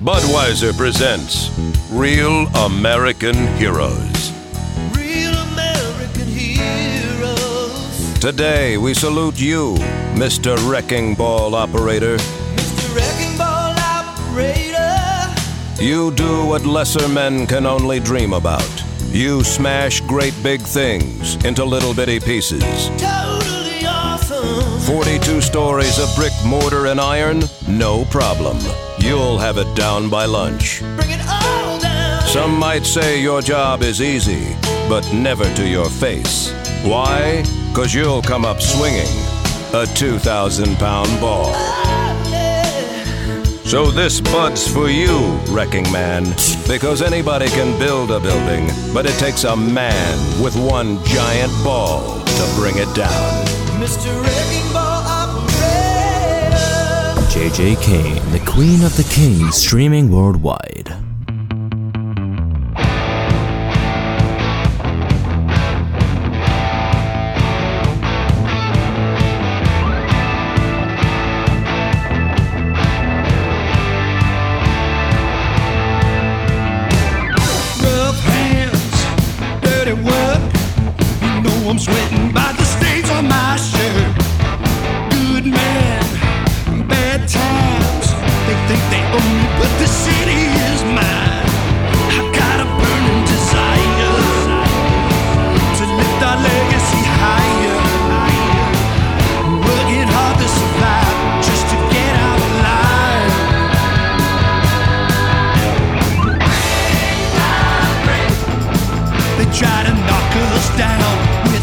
Budweiser presents Real American Heroes. Real American heroes. Today we salute you, Mr. Wrecking Ball Operator. Mr. Wrecking Ball Operator. You do what lesser men can only dream about. You smash great big things into little bitty pieces. Totally awesome. 42 stories of brick, mortar, and iron? No problem. You'll have it down by lunch. Bring it all down. Some might say your job is easy, but never to your face. Why? Because you'll come up swinging a 2,000 pound ball. So this bud's for you, Wrecking Man, because anybody can build a building, but it takes a man with one giant ball to bring it down. Mr. Wrecking JJ Kane, the Queen of the Kings, streaming worldwide. Knock us down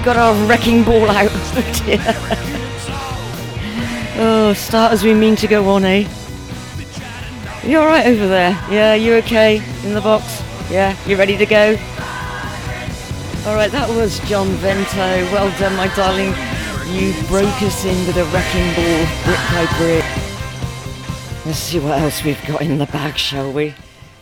We've got our wrecking ball out. Oh. Oh, start as we mean to go on, eh? You alright over there? Yeah, you okay? In the box? Yeah, you ready to go? Alright, that was John Vento. Well done, my darling. You broke us in with a wrecking ball, brick by brick. Let's see what else we've got in the bag, shall we?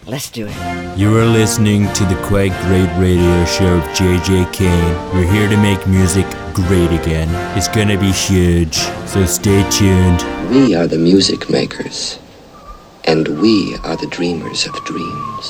Let's do it. You are listening to the Quite Great Radio Show of JJ Kane. We're here to make music great again. It's gonna be huge, so stay tuned. We are the music makers, and we are the dreamers of dreams.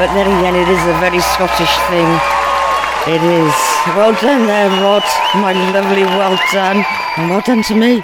But then again, it is a very Scottish thing. It is. Well done there, Rod. My lovely well done. And well done to me.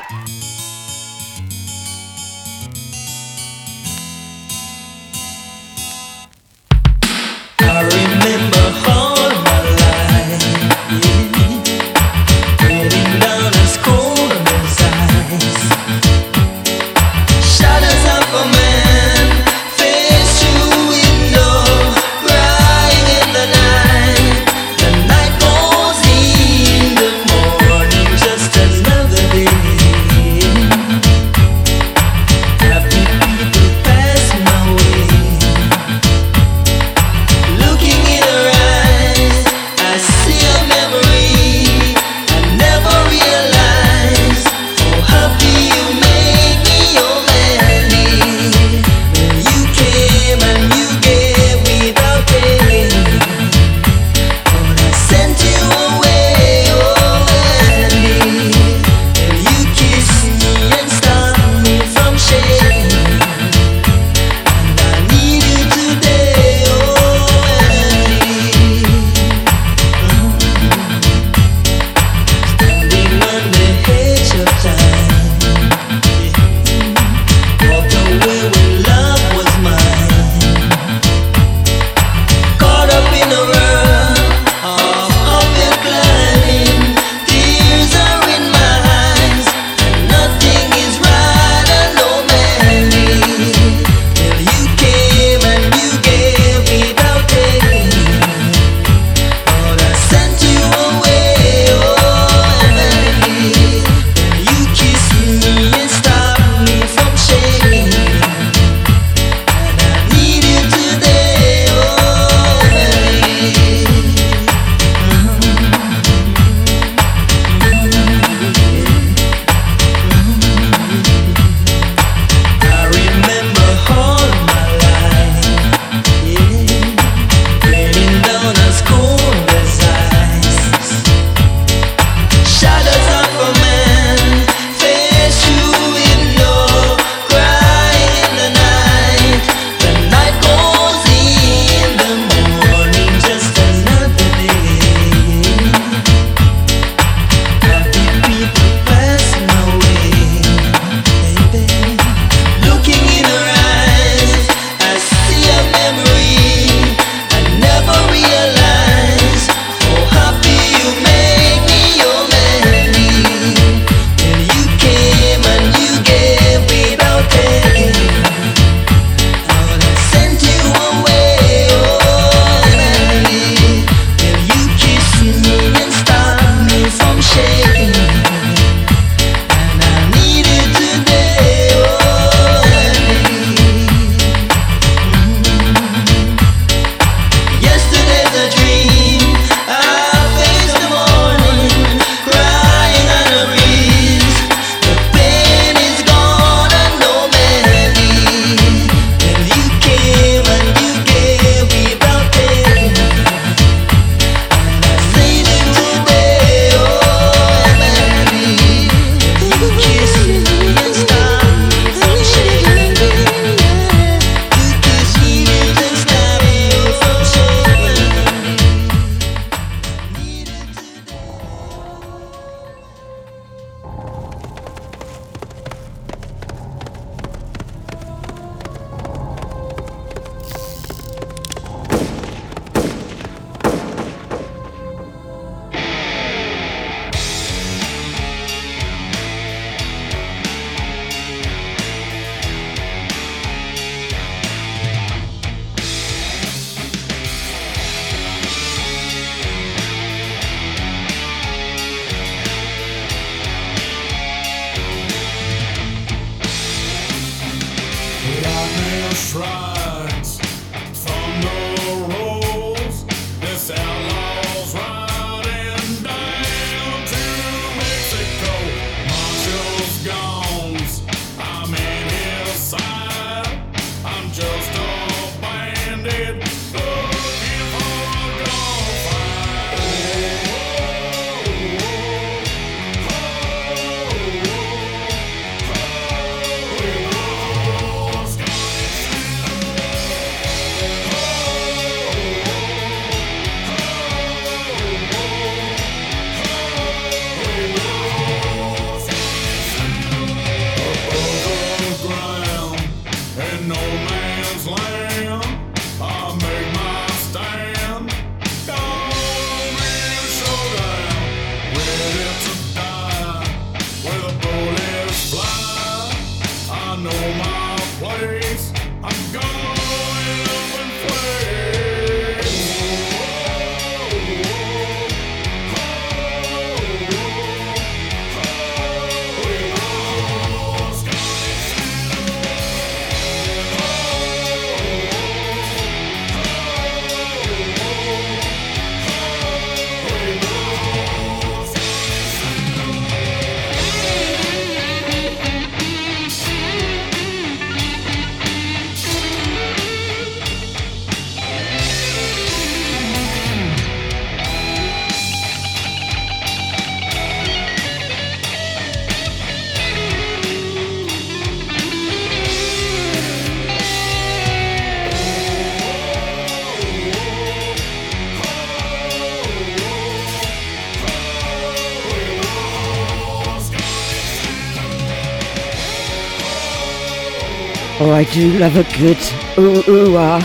Oh, I do love a good ooh ooh ah.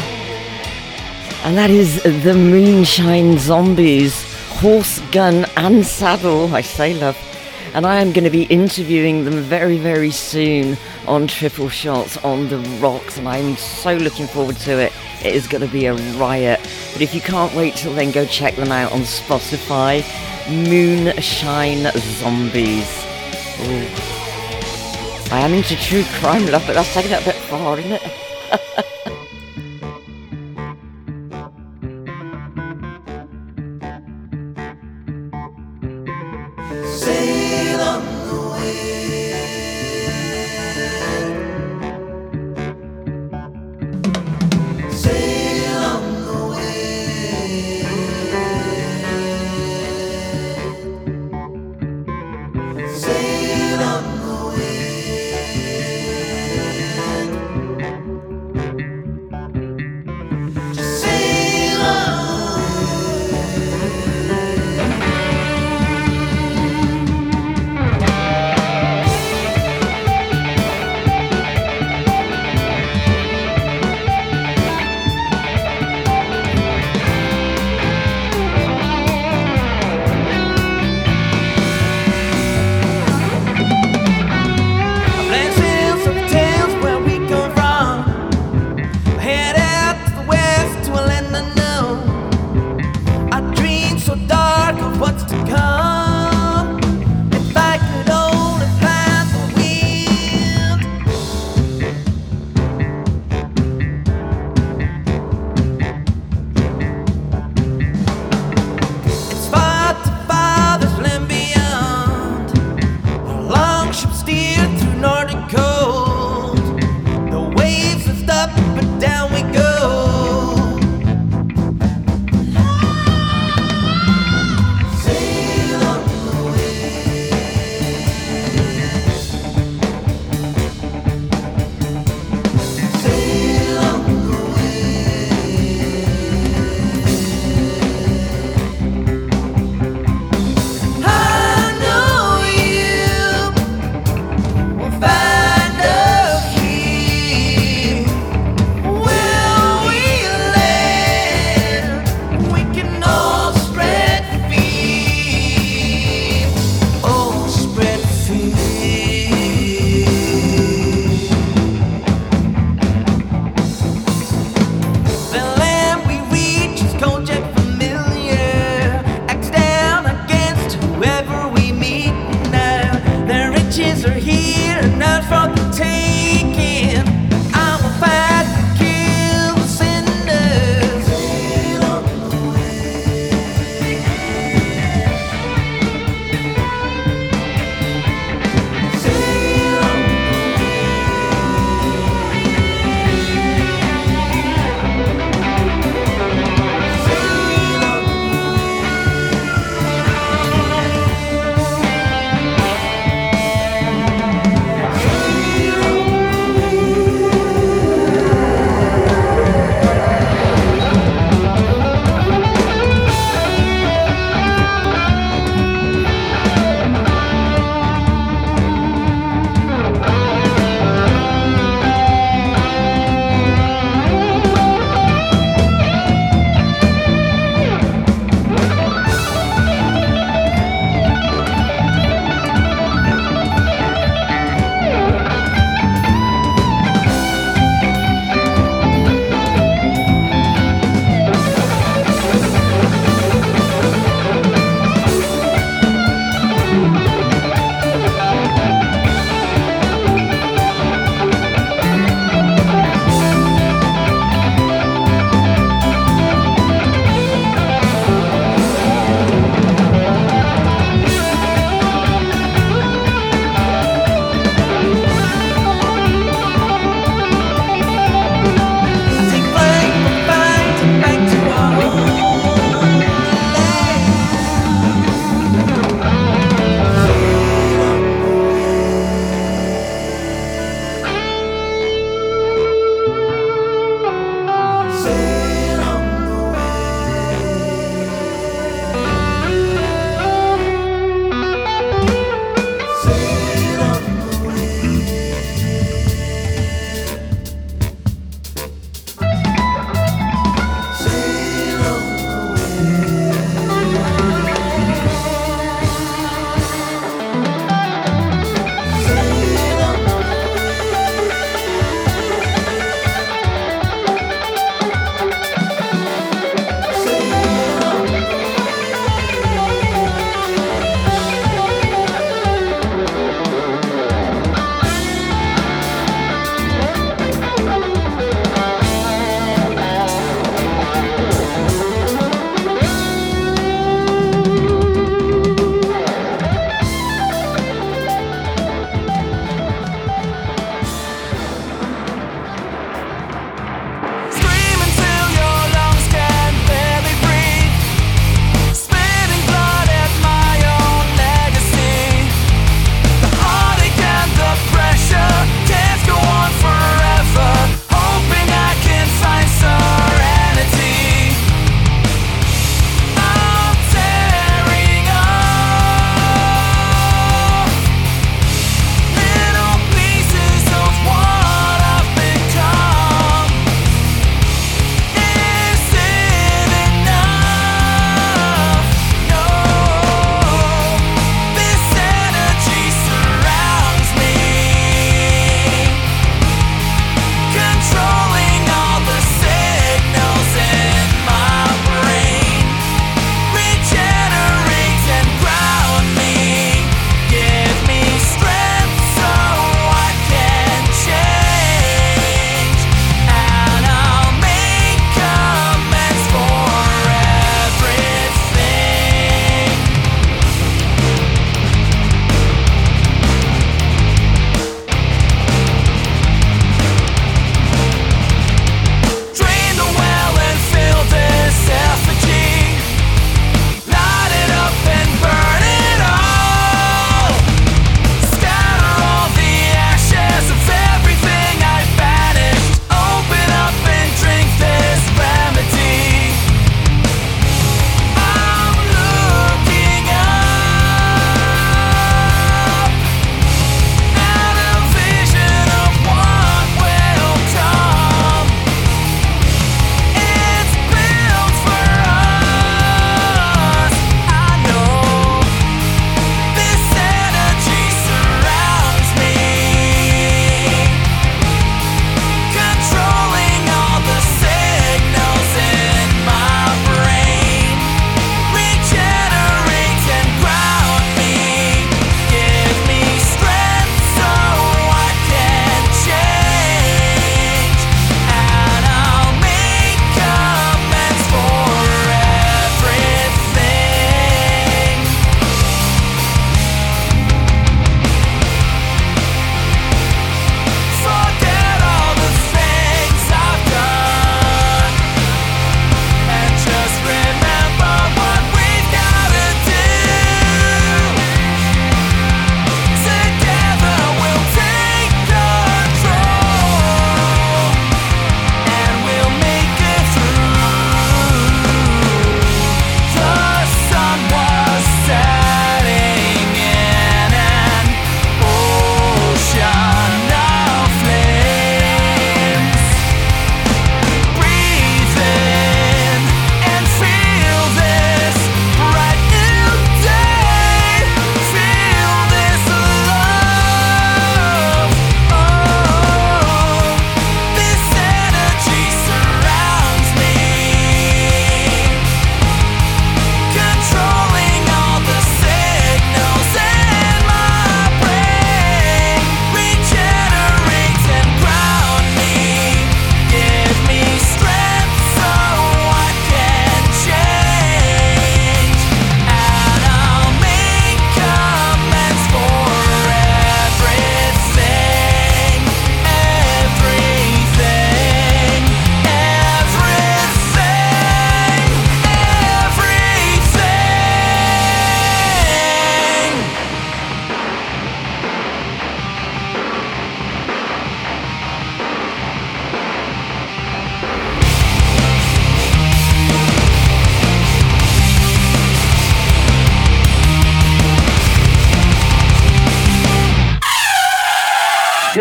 And that is the Moonshine Zombies, horse, gun, and saddle. I say love. And I am going to be interviewing them very, very soon on Triple Shots on the Rocks, and I'm so looking forward to it. It is going to be a riot. But if you can't wait till then, go check them out on Spotify. Moonshine Zombies. Ooh. I am into true crime, love, but that's taking it a bit far, isn't it?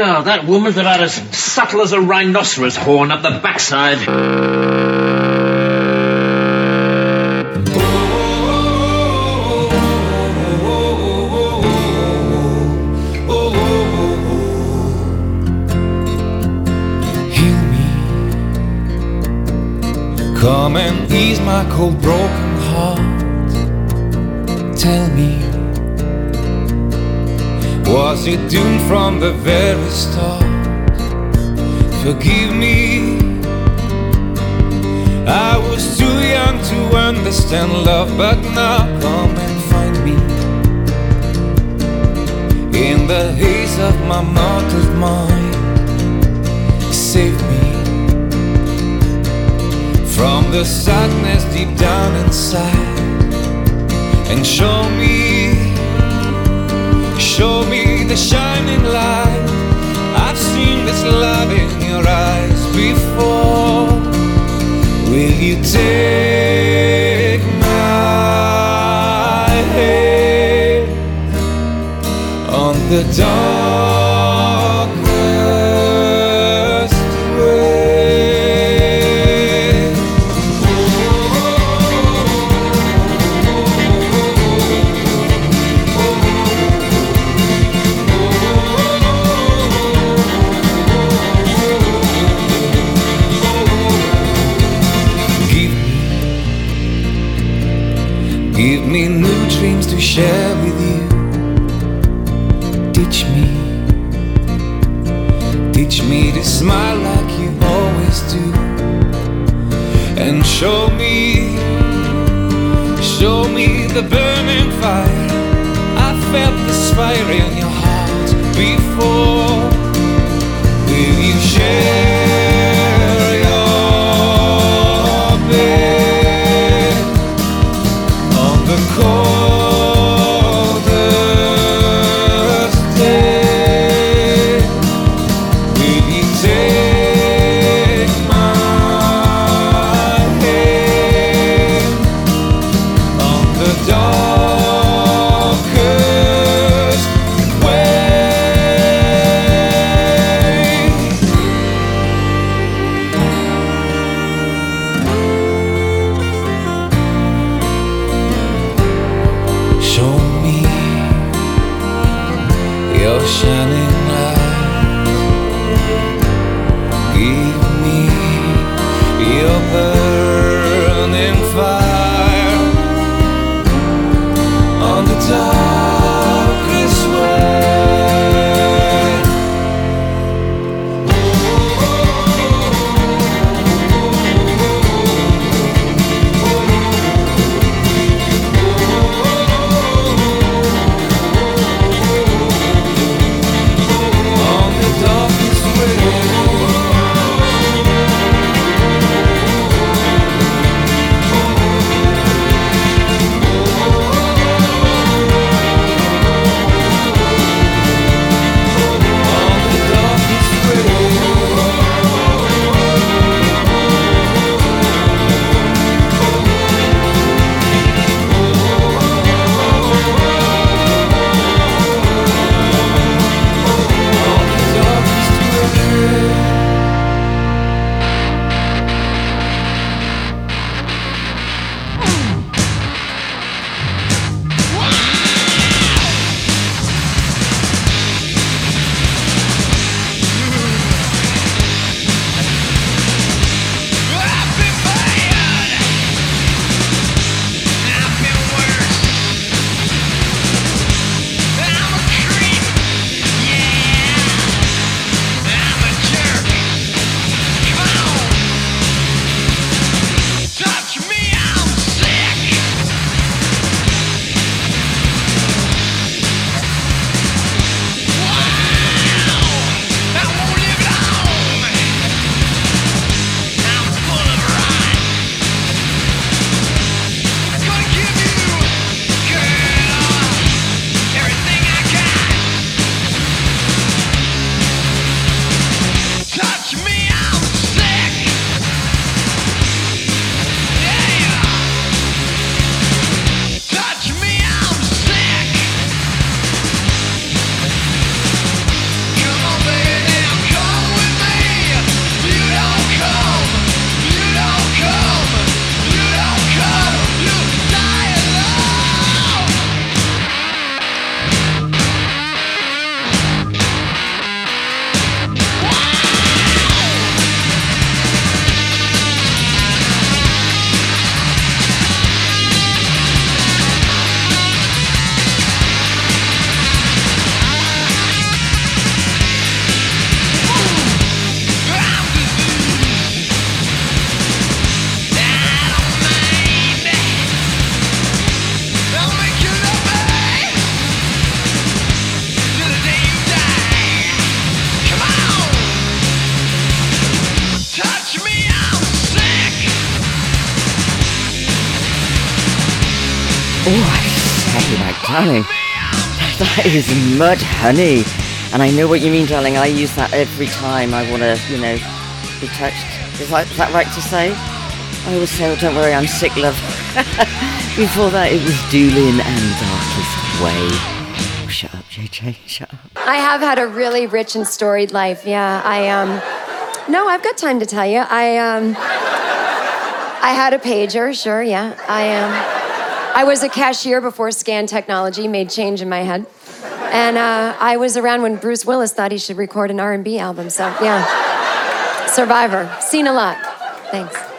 God, that woman's about as subtle as a rhinoceros horn up the backside. Come and ease my cold, broken heart. Tell me, was it doomed from the very start? Forgive me. I was too young to understand love, but now come and find me in the haze of my mortal mind. Save me from the sadness deep down inside and show me, show me the shining light. I've seen this love in your eyes before. Will you take my hand on the darkest You're shining light. Darling, that is Mudhoney. And I know what you mean, darling. I use that every time I want to, you know, be touched. Is that, is that right to say? I always say, oh, don't worry, I'm sick, love. Before that, it was Doolin and Darkest Way. Oh, shut up, JJ, shut up. I have had a really rich and storied life. Yeah, I um No, I've got time to tell you. I um I had a pager, sure, yeah. I um I was a cashier before scan technology made change in my head. And uh, I was around when Bruce Willis thought he should record an R&B album. So, yeah. Survivor. Seen a lot. Thanks.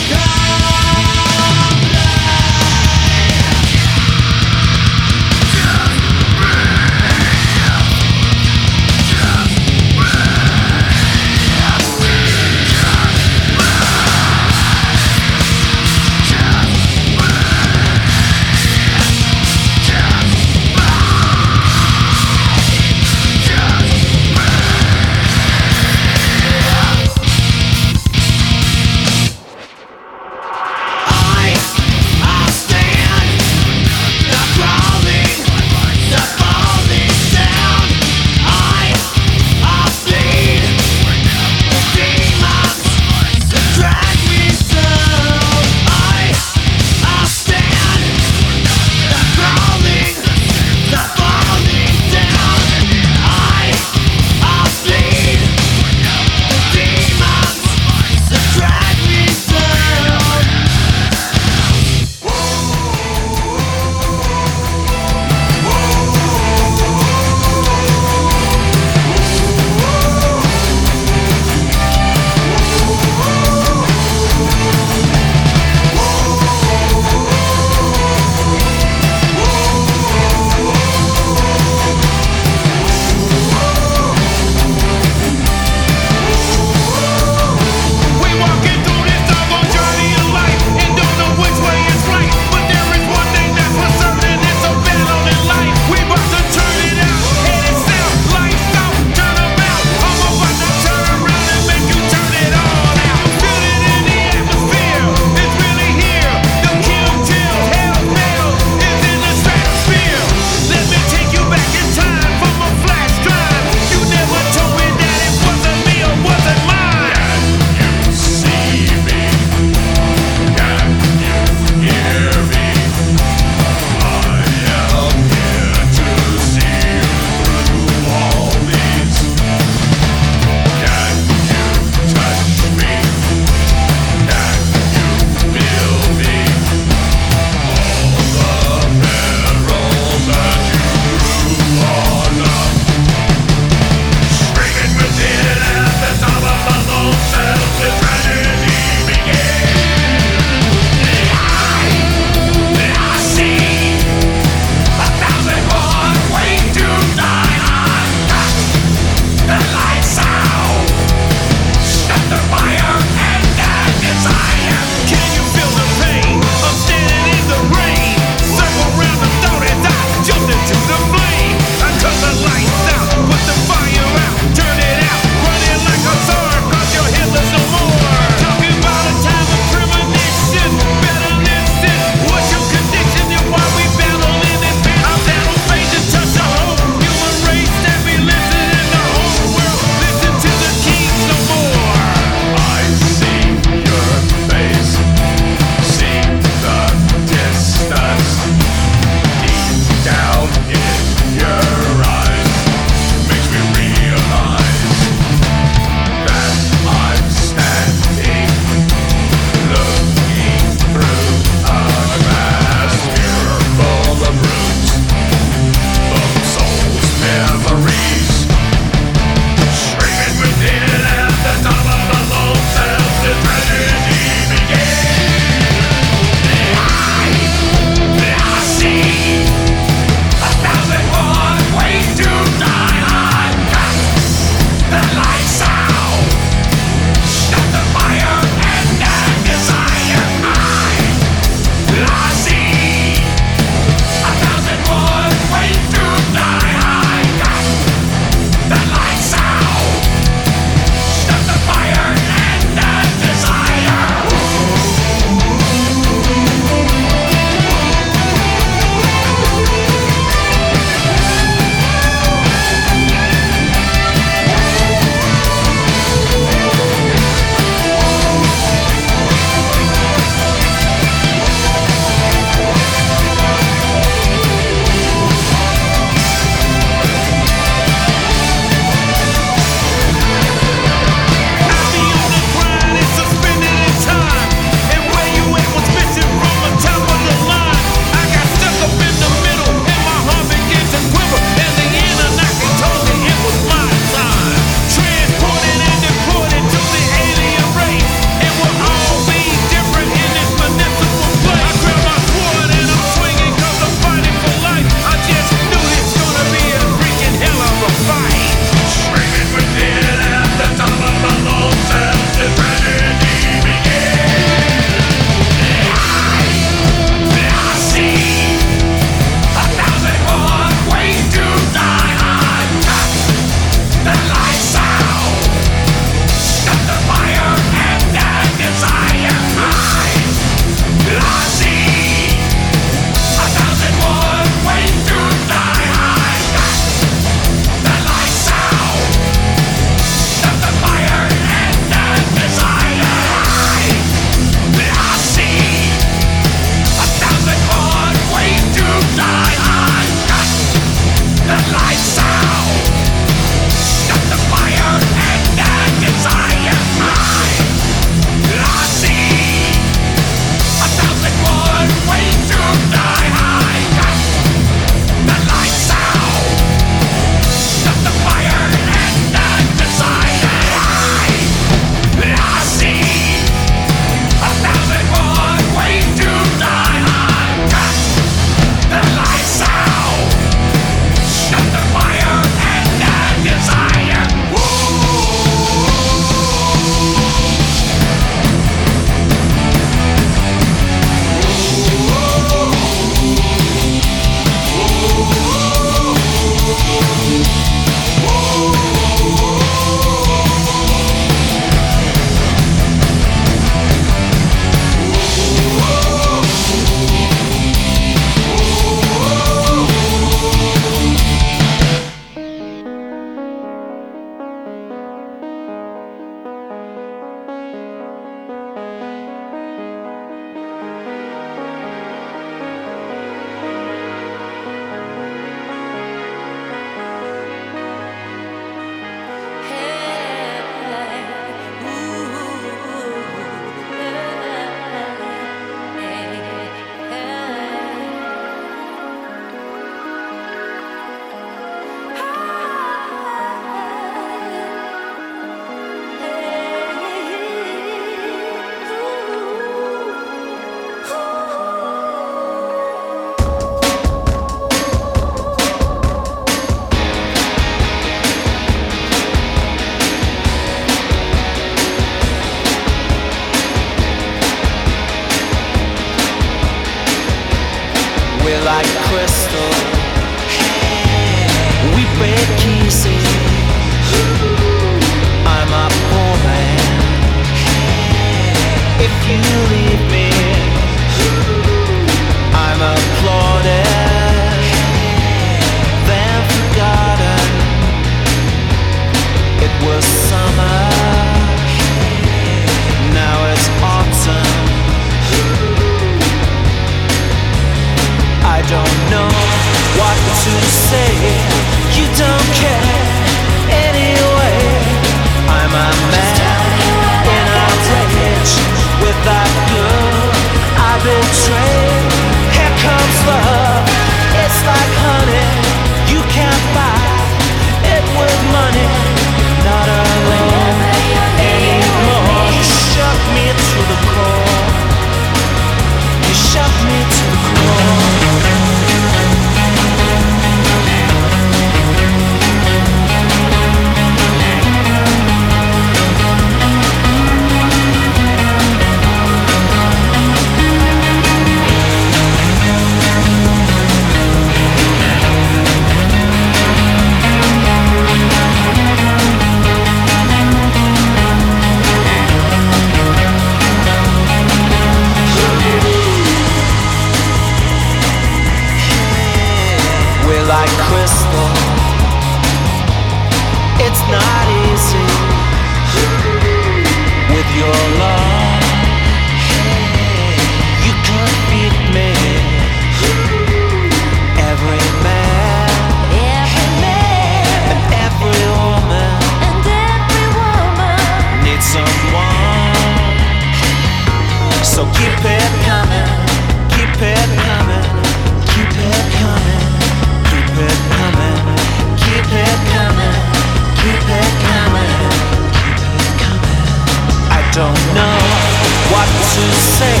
To say.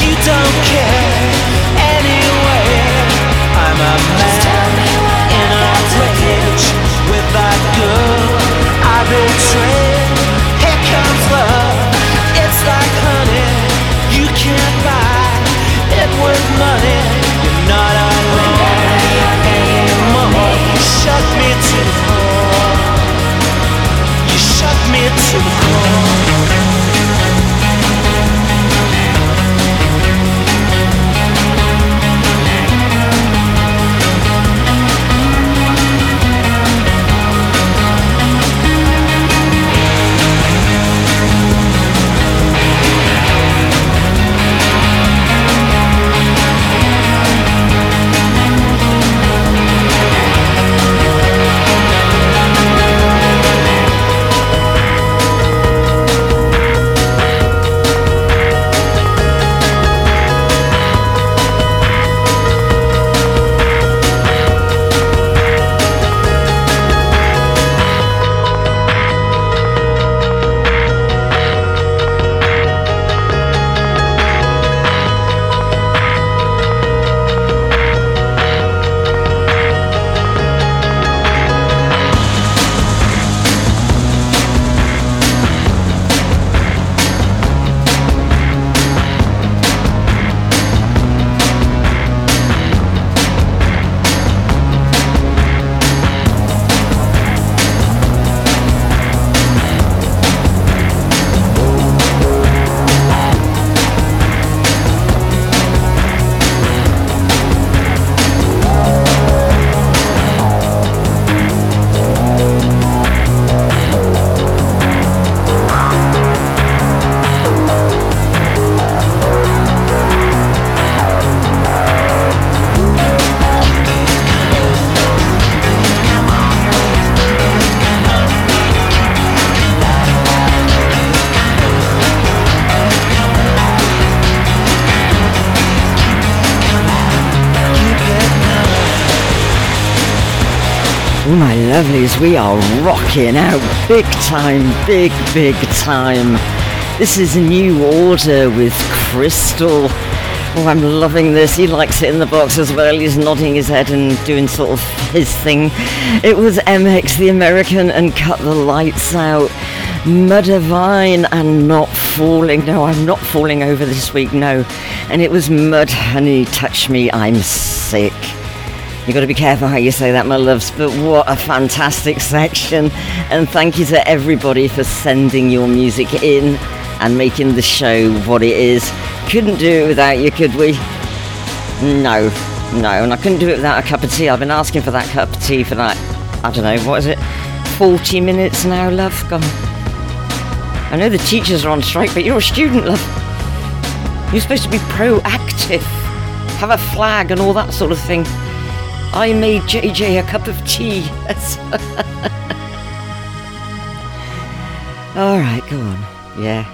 You don't care anyway. I'm a man in a rage with that girl I betrayed. Here comes love. It's like honey. You can't buy it money. You're not anymore. You shut me to the core. You shut me to the. Lovelies, we are rocking out big time, big, big time. This is New Order with Crystal. Oh, I'm loving this. He likes it in the box as well. He's nodding his head and doing sort of his thing. It was MX the American and Cut the Lights Out. Mudavyne and not falling. No, I'm not falling over this week, no. And it was Mudhoney Touch Me, I'm sick. You've got to be careful how you say that, my loves, but what a fantastic section. And thank you to everybody for sending your music in and making the show what it is. Couldn't do it without you, could we? No, no, and I couldn't do it without a cup of tea. I've been asking for that cup of tea for that, I don't know, what is it? 40 minutes now, love? Gone. I know the teachers are on strike, but you're a student, love. You're supposed to be proactive, have a flag and all that sort of thing. I made JJ a cup of tea. all right, go on. Yeah,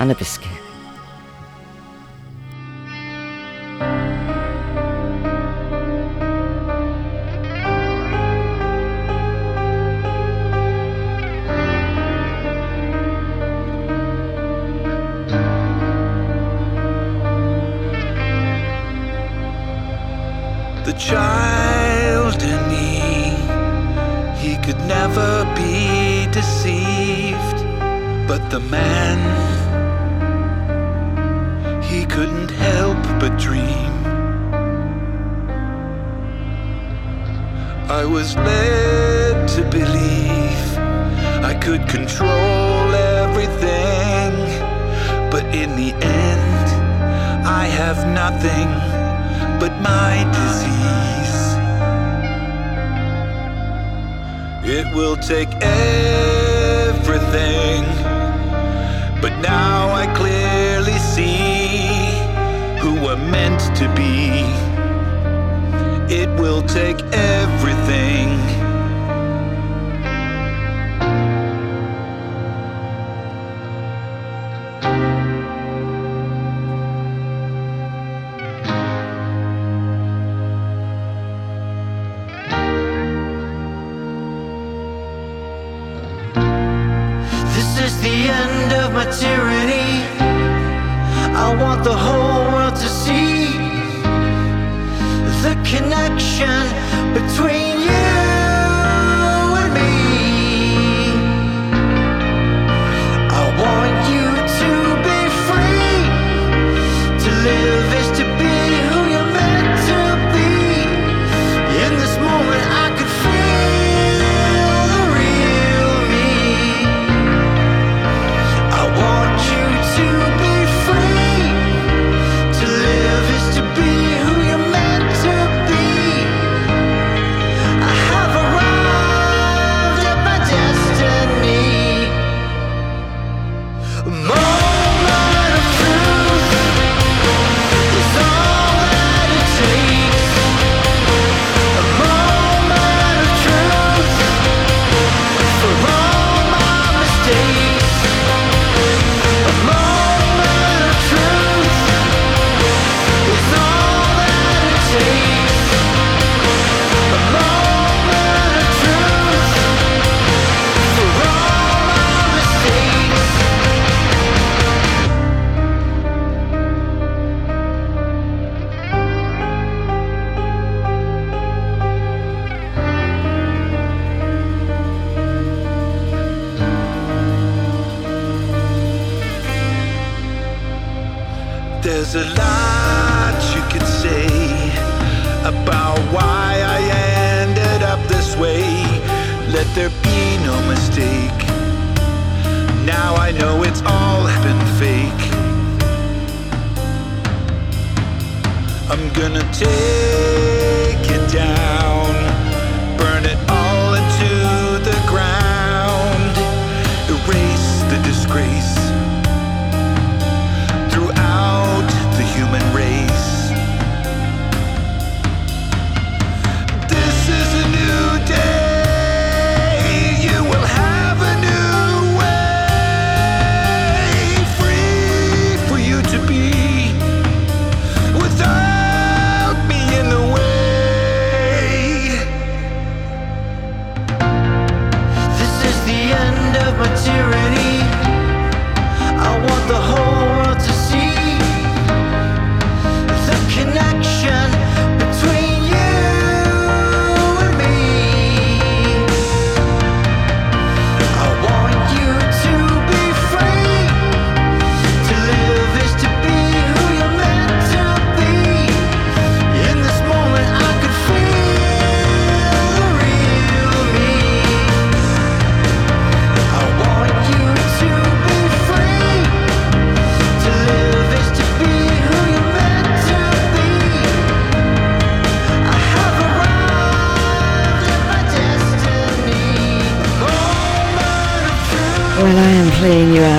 and a biscuit. The child in me, he could never be deceived. But the man, he couldn't help but dream. I was led to believe I could control everything. But in the end, I have nothing but my disease. It will take everything, but now I clearly see who we're meant to be. It will take everything.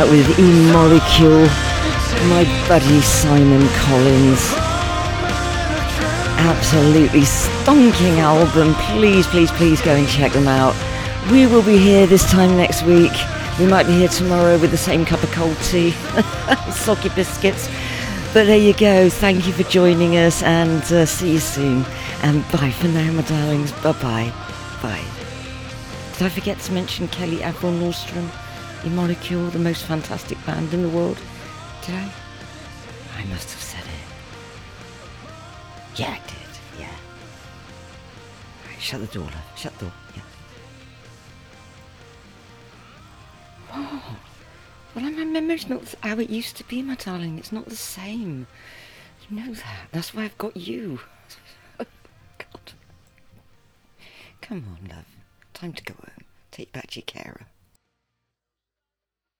Out with E Molecule, my buddy Simon Collins. Absolutely stonking album. Please, please, please go and check them out. We will be here this time next week. We might be here tomorrow with the same cup of cold tea, soggy biscuits. But there you go. Thank you for joining us and uh, see you soon. And bye for now, my darlings. Bye bye. Bye. Did I forget to mention Kelly Avril Nordstrom, Molecule, the most fantastic band in the world? Did I? I must have said it. Yeah, I did. Yeah. Right, shut the door, love. Shut the door. Yeah. Oh. Well, my memory's not how it used to be, my darling. It's not the same. You know that. That's why I've got you. God. Come on, love. Time to go home. Take back your carer.